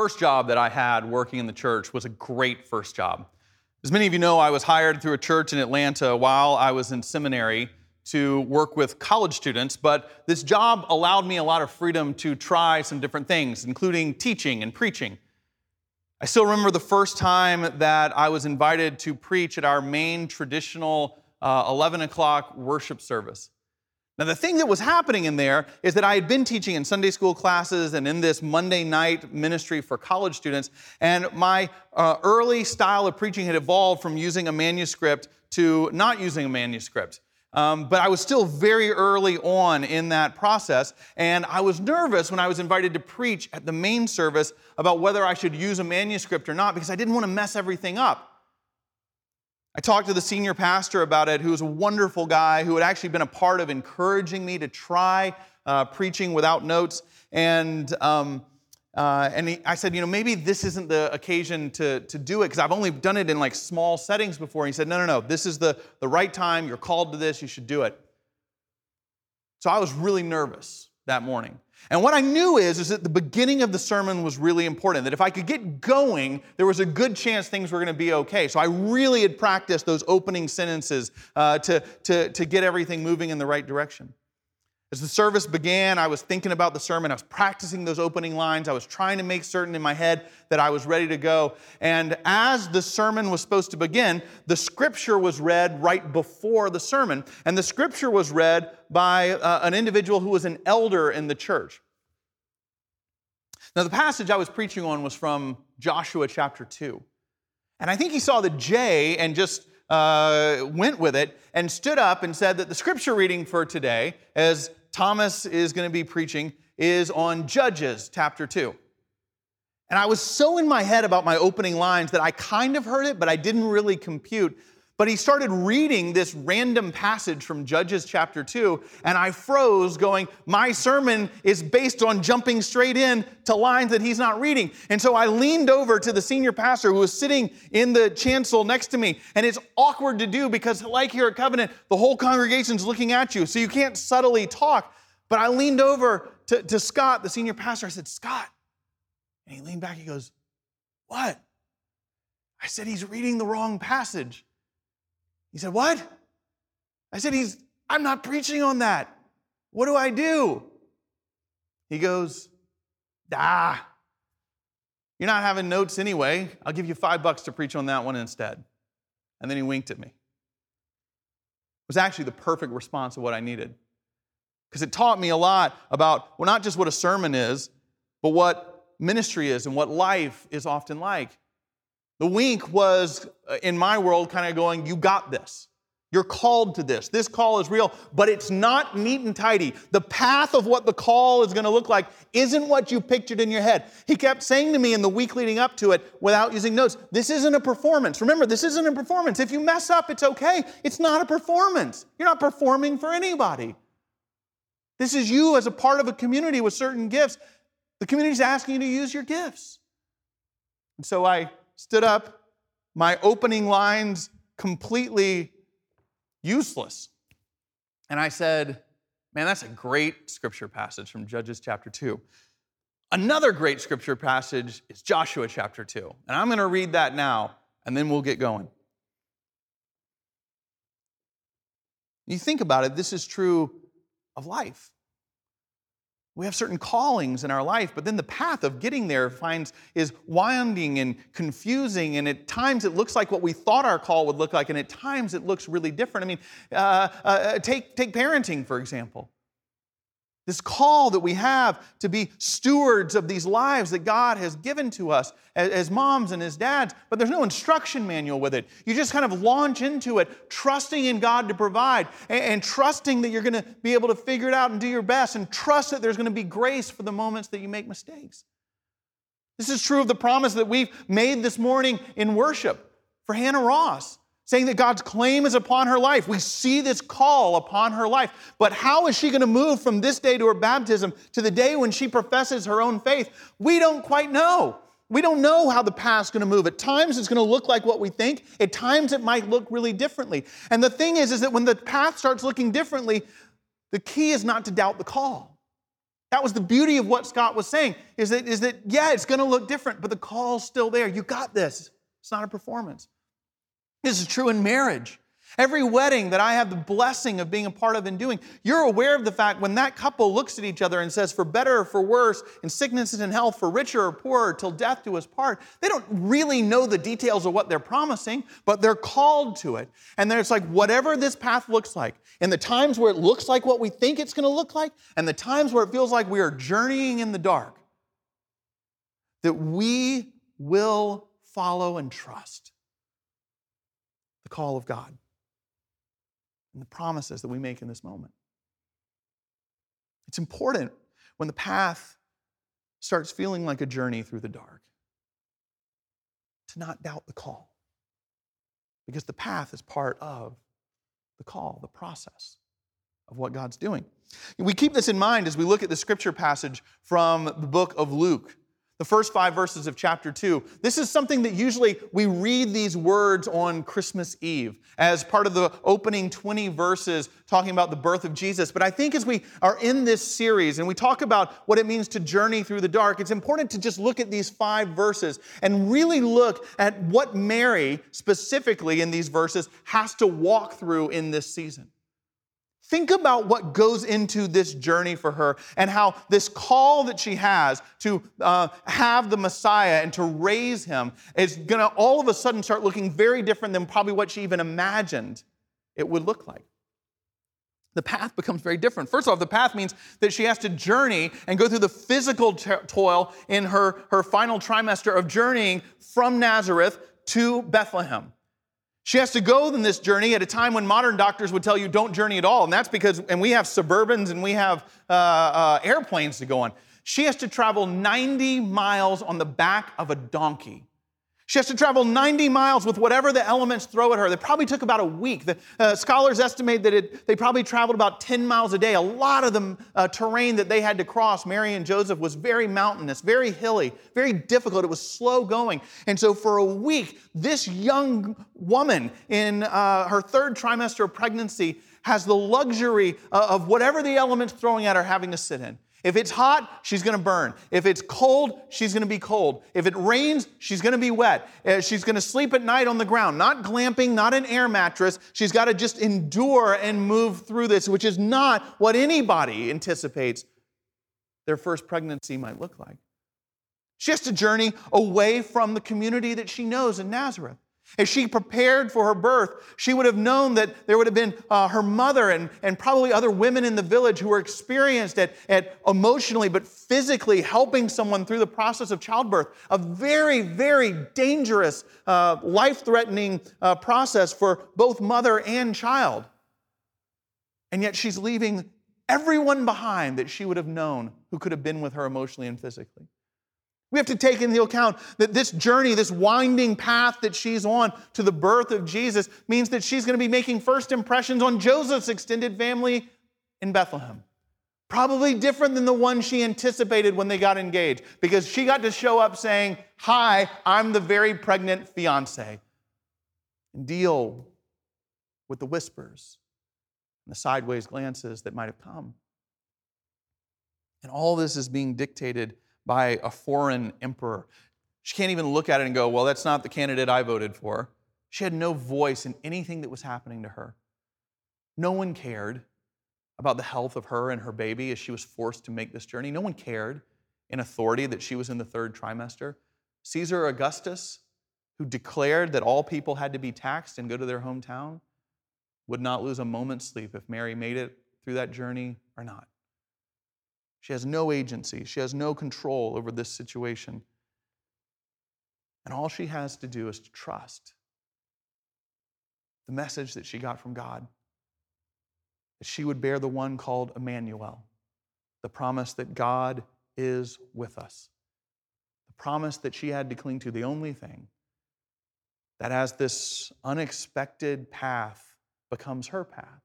first job that I had working in the church was a great first job. As many of you know, I was hired through a church in Atlanta while I was in seminary to work with college students, but this job allowed me a lot of freedom to try some different things, including teaching and preaching. I still remember the first time that I was invited to preach at our main traditional uh, 11 o'clock worship service. Now, the thing that was happening in there is that I had been teaching in Sunday school classes and in this Monday night ministry for college students, and my uh, early style of preaching had evolved from using a manuscript to not using a manuscript. Um, but I was still very early on in that process, and I was nervous when I was invited to preach at the main service about whether I should use a manuscript or not because I didn't want to mess everything up. I talked to the senior pastor about it, who was a wonderful guy who had actually been a part of encouraging me to try uh, preaching without notes. And, um, uh, and he, I said, you know, maybe this isn't the occasion to, to do it because I've only done it in like small settings before. And he said, no, no, no, this is the, the right time. You're called to this. You should do it. So I was really nervous that morning. And what I knew is, is that the beginning of the sermon was really important, that if I could get going, there was a good chance things were going to be okay. So I really had practiced those opening sentences uh, to, to, to get everything moving in the right direction. As the service began, I was thinking about the sermon. I was practicing those opening lines. I was trying to make certain in my head that I was ready to go. And as the sermon was supposed to begin, the scripture was read right before the sermon. And the scripture was read by uh, an individual who was an elder in the church. Now, the passage I was preaching on was from Joshua chapter 2. And I think he saw the J and just uh, went with it and stood up and said that the scripture reading for today, as Thomas is going to be preaching is on Judges chapter 2. And I was so in my head about my opening lines that I kind of heard it, but I didn't really compute. But he started reading this random passage from Judges chapter 2, and I froze, going, My sermon is based on jumping straight in to lines that he's not reading. And so I leaned over to the senior pastor who was sitting in the chancel next to me. And it's awkward to do because, like here at Covenant, the whole congregation's looking at you, so you can't subtly talk. But I leaned over to, to Scott, the senior pastor. I said, Scott. And he leaned back, he goes, What? I said, He's reading the wrong passage. He said, What? I said, He's, I'm not preaching on that. What do I do? He goes, Ah, you're not having notes anyway. I'll give you five bucks to preach on that one instead. And then he winked at me. It was actually the perfect response of what I needed. Because it taught me a lot about, well, not just what a sermon is, but what ministry is and what life is often like. The wink was, uh, in my world, kind of going, You got this. You're called to this. This call is real, but it's not neat and tidy. The path of what the call is going to look like isn't what you pictured in your head. He kept saying to me in the week leading up to it, without using notes, this isn't a performance. Remember, this isn't a performance. If you mess up, it's okay. It's not a performance. You're not performing for anybody. This is you as a part of a community with certain gifts. The community is asking you to use your gifts. And so I stood up, my opening lines completely useless. And I said, Man, that's a great scripture passage from Judges chapter 2. Another great scripture passage is Joshua chapter 2. And I'm going to read that now, and then we'll get going. You think about it, this is true of life. We have certain callings in our life, but then the path of getting there finds is winding and confusing, and at times it looks like what we thought our call would look like, and at times it looks really different. I mean, uh, uh, take, take parenting, for example. This call that we have to be stewards of these lives that God has given to us as, moms and as dads, but there's no instruction manual with it. You just kind of launch into it, trusting in God to provide and trusting that you're going to be able to figure it out and do your best, and trust that there's going to be grace for the moments that you make mistakes. This is true of the promise that we've made this morning in worship for Hannah Ross saying that God's claim is upon her life. We see this call upon her life. But how is she going to move from this day to her baptism to the day when she professes her own faith? We don't quite know. We don't know how the path's going to move. At times it's going to look like what we think. At times it might look really differently. And the thing is is that when the path starts looking differently, the key is not to doubt the call. That was the beauty of what Scott was saying is that, is that yeah, it's going to look different, but the call's still there. You got this. It's not a performance. This is true in marriage. Every wedding that I have the blessing of being a part of and doing, you're aware of the fact when that couple looks at each other and says, for better or for worse, in sickness and in health, for richer or poorer, till death do us part, they don't really know the details of what they're promising, but they're called to it. And then it's like, whatever this path looks like, in the times where it looks like what we think it's going to look like, and the times where it feels like we are journeying in the dark, that we will follow and trust the call of God and the promises that we make in this moment. It's important when the path starts feeling like a journey through the dark to not doubt the call because the path is part of the call, the process of what God's doing. We keep this in mind as we look at the scripture passage from the book of Luke the first five verses of chapter two. This is something that usually we read these words on Christmas Eve as part of the opening 20 verses talking about the birth of Jesus. But I think as we are in this series and we talk about what it means to journey through the dark, it's important to just look at these five verses and really look at what Mary, specifically in these verses, has to walk through in this season. Think about what goes into this journey for her and how this call that she has to uh, have the Messiah and to raise him is going to all of a sudden start looking very different than probably what she even imagined it would look like. The path becomes very different. First off, the path means that she has to journey and go through the physical t- toil in her, her final trimester of journeying from Nazareth to Bethlehem. She has to go in this journey at a time when modern doctors would tell you don't journey at all. And that's because, and we have Suburbans and we have uh, uh, airplanes to go on. She has to travel 90 miles on the back of a donkey. She has to travel 90 miles with whatever the elements throw at her. That probably took about a week. The uh, scholars estimate that it, they probably traveled about 10 miles a day. A lot of the uh, terrain that they had to cross, Mary and Joseph, was very mountainous, very hilly, very difficult. It was slow going. And so for a week, this young woman in uh, her third trimester of pregnancy has the luxury uh, of whatever the elements throwing at her having to sit in. If it's hot, she's going to burn. If it's cold, she's going to be cold. If it rains, she's going to be wet. Uh, she's going to sleep at night on the ground, not glamping, not an air mattress. She's got to just endure and move through this, which is not what anybody anticipates their first pregnancy might look like. She has to journey away from the community that she knows in Nazareth. As she prepared for her birth, she would have known that there would have been uh, her mother and, and probably other women in the village who were experienced at, at emotionally but physically helping someone through the process of childbirth. A very, very dangerous, uh, life threatening uh, process for both mother and child. And yet she's leaving everyone behind that she would have known who could have been with her emotionally and physically. We have to take into account that this journey, this winding path that she's on to the birth of Jesus, means that she's going to be making first impressions on Joseph's extended family in Bethlehem. Probably different than the one she anticipated when they got engaged, because she got to show up saying, Hi, I'm the very pregnant fiance, and deal with the whispers and the sideways glances that might have come. And all this is being dictated by a foreign emperor. She can't even look at it and go, Well, that's not the candidate I voted for. She had no voice in anything that was happening to her. No one cared about the health of her and her baby as she was forced to make this journey. No one cared in authority that she was in the third trimester. Caesar Augustus, who declared that all people had to be taxed and go to their hometown, would not lose a moment's sleep if Mary made it through that journey or not. She has no agency, she has no control over this situation. And all she has to do is to trust the message that she got from God that she would bear the one called Emmanuel, the promise that God is with us, the promise that she had to cling to, the only thing that as this unexpected path becomes her path,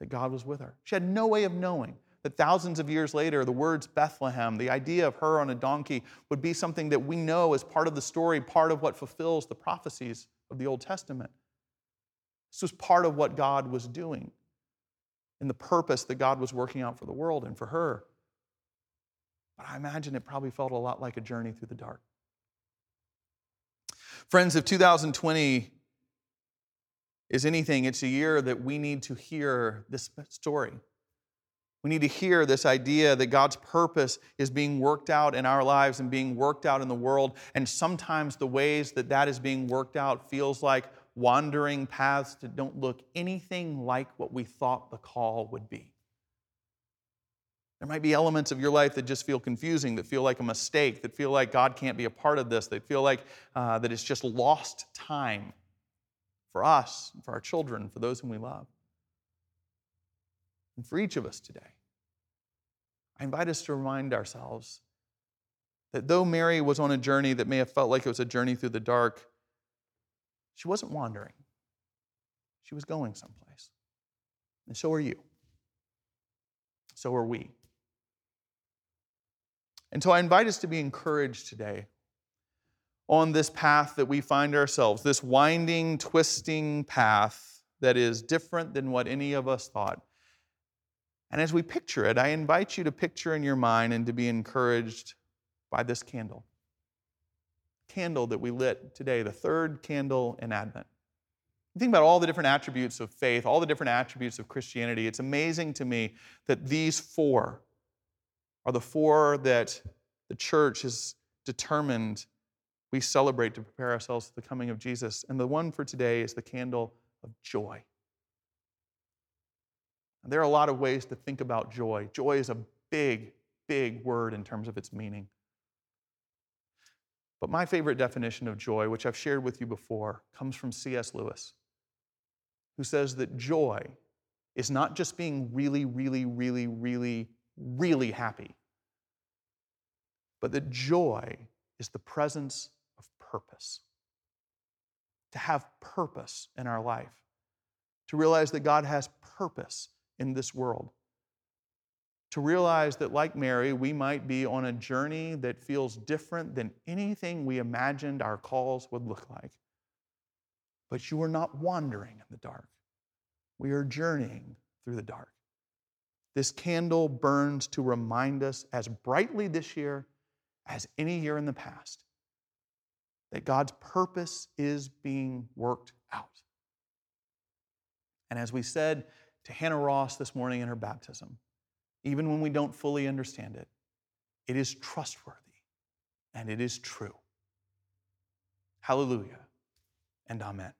that God was with her. She had no way of knowing that thousands of years later, the words Bethlehem, the idea of her on a donkey, would be something that we know as part of the story, part of what fulfills the prophecies of the Old Testament. This was part of what God was doing and the purpose that God was working out for the world and for her. but I imagine it probably felt a lot like a journey through the dark. Friends, if 2020 is anything, it's a year that we need to hear this story. We need to hear this idea that God's purpose is being worked out in our lives and being worked out in the world. And sometimes the ways that that is being worked out feels like wandering paths that don't look anything like what we thought the call would be. There might be elements of your life that just feel confusing, that feel like a mistake, that feel like God can't be a part of this, that feel like uh, that it's just lost time for us, for our children, for those whom we love and for each of us today. I invite us to remind ourselves that though Mary was on a journey that may have felt like it was a journey through the dark, she wasn't wandering. She was going someplace. And so are you. So are we. And so I invite us to be encouraged today on this path that we find ourselves, this winding, twisting path that is different than what any of us thought. And as we picture it, I invite you to picture in your mind and to be encouraged by this candle. Candle that we lit today, the third candle in Advent. Think about all the different attributes of faith, all the different attributes of Christianity. It's amazing to me that these four are the four that the church has determined we celebrate to prepare ourselves for the coming of Jesus. And the one for today is the candle of joy. There are a lot of ways to think about joy. Joy is a big, big word in terms of its meaning. But my favorite definition of joy, which I've shared with you before, comes from C.S. Lewis, who says that joy is not just being really, really, really, really, really happy, but that joy is the presence of purpose. To have purpose in our life, to realize that God has purpose in this world. To realize that, like Mary, we might be on a journey that feels different than anything we imagined our calls would look like. But you are not wandering in the dark, we are journeying through the dark. This candle burns to remind us as brightly this year as any year in the past that God's purpose is being worked out. And as we said to Hannah Ross this morning in her baptism, even when we don't fully understand it, it is trustworthy and it is true. Hallelujah and amen.